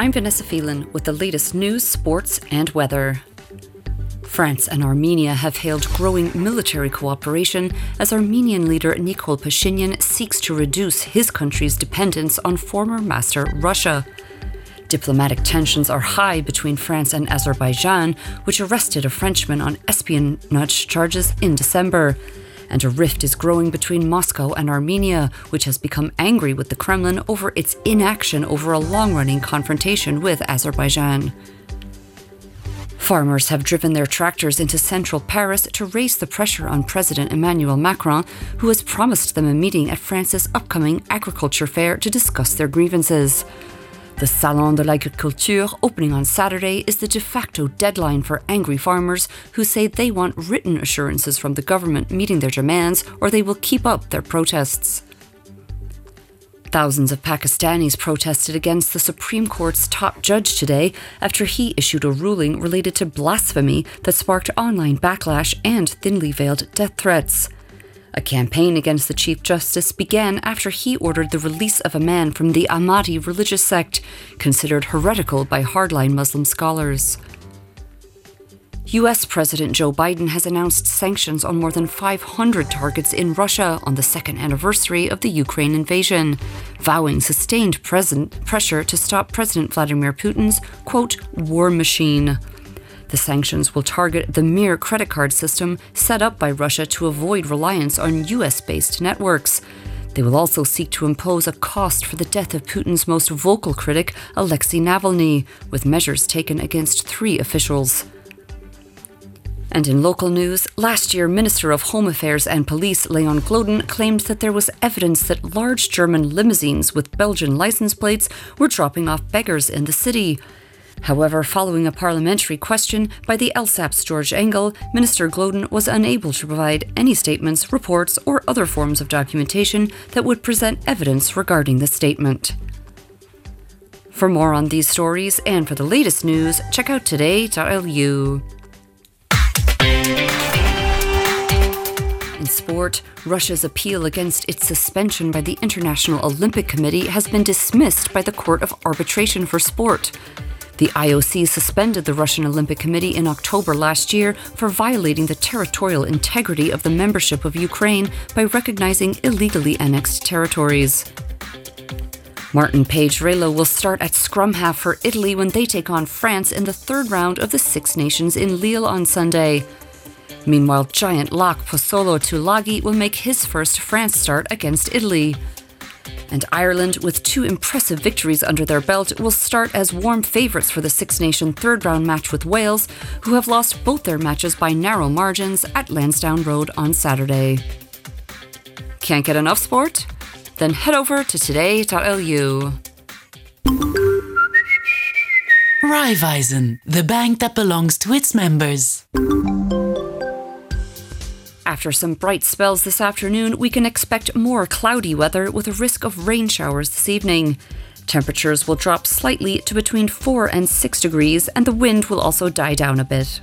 I'm Vanessa Phelan with the latest news, sports, and weather. France and Armenia have hailed growing military cooperation as Armenian leader Nikol Pashinyan seeks to reduce his country's dependence on former master Russia. Diplomatic tensions are high between France and Azerbaijan, which arrested a Frenchman on espionage charges in December and a rift is growing between Moscow and Armenia, which has become angry with the Kremlin over its inaction over a long running confrontation with Azerbaijan. Farmers have driven their tractors into central Paris to raise the pressure on President Emmanuel Macron, who has promised them a meeting at France's upcoming agriculture fair to discuss their grievances. The Salon de l'Agriculture, opening on Saturday, is the de facto deadline for angry farmers who say they want written assurances from the government meeting their demands or they will keep up their protests. Thousands of Pakistanis protested against the Supreme Court's top judge today after he issued a ruling related to blasphemy that sparked online backlash and thinly veiled death threats. A campaign against the Chief Justice began after he ordered the release of a man from the Ahmadi religious sect, considered heretical by hardline Muslim scholars. US President Joe Biden has announced sanctions on more than 500 targets in Russia on the second anniversary of the Ukraine invasion, vowing sustained present pressure to stop President Vladimir Putin's, quote, war machine. The sanctions will target the Mir credit card system set up by Russia to avoid reliance on US based networks. They will also seek to impose a cost for the death of Putin's most vocal critic, Alexei Navalny, with measures taken against three officials. And in local news, last year, Minister of Home Affairs and Police Leon Gloden claimed that there was evidence that large German limousines with Belgian license plates were dropping off beggars in the city. However, following a parliamentary question by the LSAP's Georges Engel, Minister Gloden was unable to provide any statements, reports, or other forms of documentation that would present evidence regarding the statement. For more on these stories and for the latest news, check out today.lu. In sport, Russia's appeal against its suspension by the International Olympic Committee has been dismissed by the Court of Arbitration for Sport. The IOC suspended the Russian Olympic Committee in October last year for violating the territorial integrity of the membership of Ukraine by recognizing illegally annexed territories. Martin Page-Relo will start at scrum half for Italy when they take on France in the third round of the Six Nations in Lille on Sunday. Meanwhile, giant lock Posolo Tuilagi will make his first France start against Italy and Ireland, with two impressive victories under their belt, will start as warm favourites for the Six Nation third round match with Wales, who have lost both their matches by narrow margins at Lansdowne Road on Saturday. Can't get enough sport? Then head over to today.lu. Raiffeisen, the bank that belongs to its members. After some bright spells this afternoon, we can expect more cloudy weather with a risk of rain showers this evening. Temperatures will drop slightly to between 4 and 6 degrees, and the wind will also die down a bit.